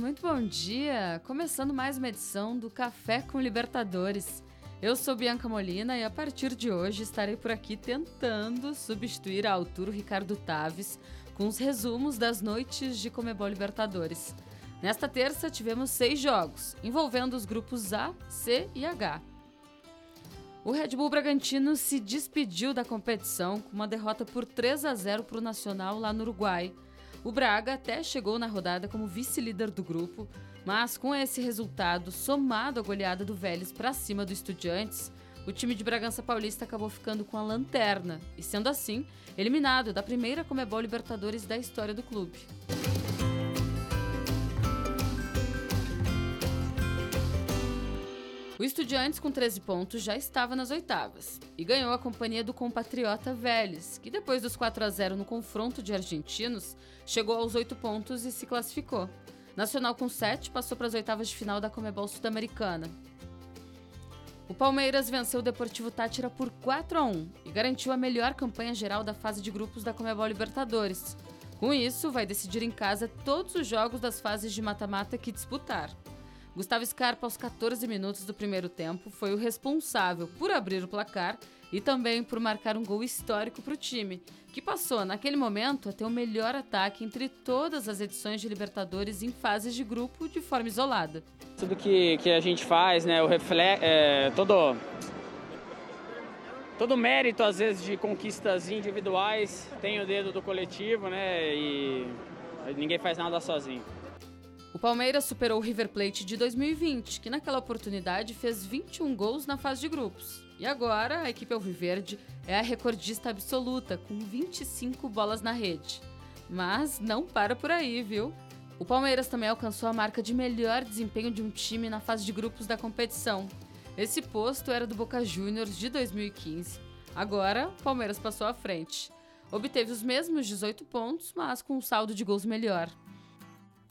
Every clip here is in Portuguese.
muito bom dia! Começando mais uma edição do Café com Libertadores. Eu sou Bianca Molina e a partir de hoje estarei por aqui tentando substituir a altura Ricardo Taves com os resumos das noites de Comebol Libertadores. Nesta terça tivemos seis jogos, envolvendo os grupos A, C e H. O Red Bull Bragantino se despediu da competição com uma derrota por 3 a 0 para o Nacional lá no Uruguai. O Braga até chegou na rodada como vice-líder do grupo, mas com esse resultado, somado à goleada do Vélez para cima do Estudiantes, o time de Bragança Paulista acabou ficando com a lanterna e, sendo assim, eliminado da primeira Comebol Libertadores da história do clube. O Estudiantes, com 13 pontos, já estava nas oitavas e ganhou a companhia do compatriota Vélez, que depois dos 4 a 0 no confronto de argentinos, chegou aos 8 pontos e se classificou. Nacional com 7 passou para as oitavas de final da Comebol Sul-Americana. O Palmeiras venceu o Deportivo Tátira por 4 a 1 e garantiu a melhor campanha geral da fase de grupos da Comebol Libertadores. Com isso, vai decidir em casa todos os jogos das fases de mata-mata que disputar. Gustavo Scarpa, aos 14 minutos do primeiro tempo, foi o responsável por abrir o placar e também por marcar um gol histórico para o time, que passou, naquele momento, a ter o melhor ataque entre todas as edições de Libertadores em fases de grupo de forma isolada. Tudo que, que a gente faz, né, o refle é, todo, todo mérito, às vezes, de conquistas individuais tem o dedo do coletivo, né, e ninguém faz nada sozinho. O Palmeiras superou o River Plate de 2020, que naquela oportunidade fez 21 gols na fase de grupos. E agora a equipe Alviverde é a recordista absoluta, com 25 bolas na rede. Mas não para por aí, viu? O Palmeiras também alcançou a marca de melhor desempenho de um time na fase de grupos da competição. Esse posto era do Boca Juniors de 2015. Agora, o Palmeiras passou à frente. Obteve os mesmos 18 pontos, mas com um saldo de gols melhor.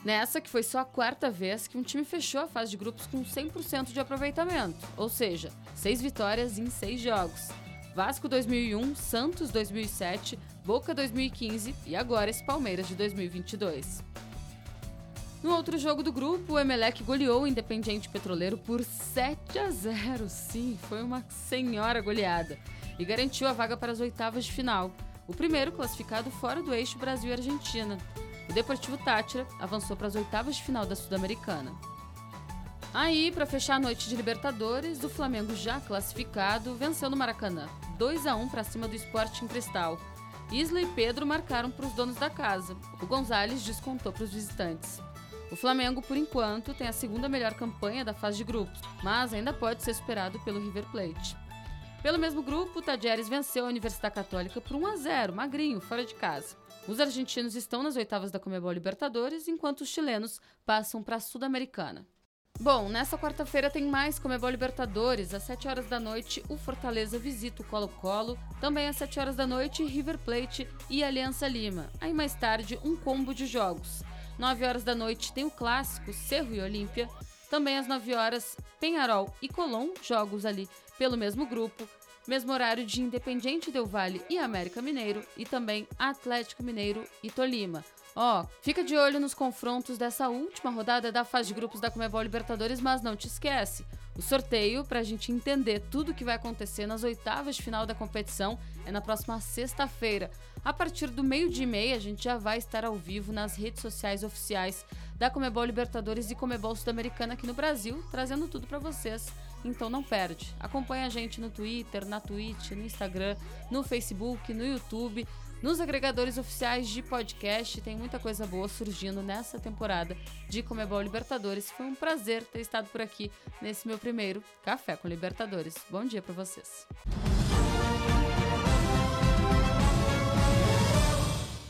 Nessa, que foi só a quarta vez que um time fechou a fase de grupos com 100% de aproveitamento, ou seja, seis vitórias em seis jogos. Vasco 2001, Santos 2007, Boca 2015 e agora esse Palmeiras de 2022. No outro jogo do grupo, o Emelec goleou o Independiente Petroleiro por 7 a 0. Sim, foi uma senhora goleada. E garantiu a vaga para as oitavas de final. O primeiro classificado fora do eixo Brasil Argentina. O Deportivo Tátira avançou para as oitavas de final da Sul-Americana. Aí, para fechar a noite de Libertadores, o Flamengo já classificado venceu no Maracanã, 2 a 1 para cima do Sporting Cristal. Isla e Pedro marcaram para os donos da casa. O Gonzalez descontou para os visitantes. O Flamengo, por enquanto, tem a segunda melhor campanha da fase de grupos, mas ainda pode ser superado pelo River Plate. Pelo mesmo grupo, o Tadieres venceu a Universidade Católica por 1 a 0, magrinho, fora de casa. Os argentinos estão nas oitavas da Comebol Libertadores, enquanto os chilenos passam para a Sul-Americana. Bom, nessa quarta-feira tem mais Comebol Libertadores. Às 7 horas da noite, o Fortaleza visita o Colo-Colo. Também às 7 horas da noite, River Plate e Aliança Lima. Aí mais tarde, um combo de jogos. 9 horas da noite tem o clássico Cerro e Olímpia. Também às 9 horas, Penharol e Colón, jogos ali pelo mesmo grupo mesmo horário de Independiente Del Vale e América Mineiro, e também Atlético Mineiro e Tolima. Ó, oh, fica de olho nos confrontos dessa última rodada da fase de grupos da Comebol Libertadores, mas não te esquece. O sorteio, para a gente entender tudo o que vai acontecer nas oitavas de final da competição, é na próxima sexta-feira. A partir do meio-dia e meia, a gente já vai estar ao vivo nas redes sociais oficiais da Comebol Libertadores e Comebol Sul-Americana aqui no Brasil, trazendo tudo para vocês então não perde. Acompanhe a gente no Twitter, na Twitch, no Instagram, no Facebook, no YouTube, nos agregadores oficiais de podcast. Tem muita coisa boa surgindo nessa temporada de Comebol Libertadores. Foi um prazer ter estado por aqui nesse meu primeiro Café com Libertadores. Bom dia para vocês.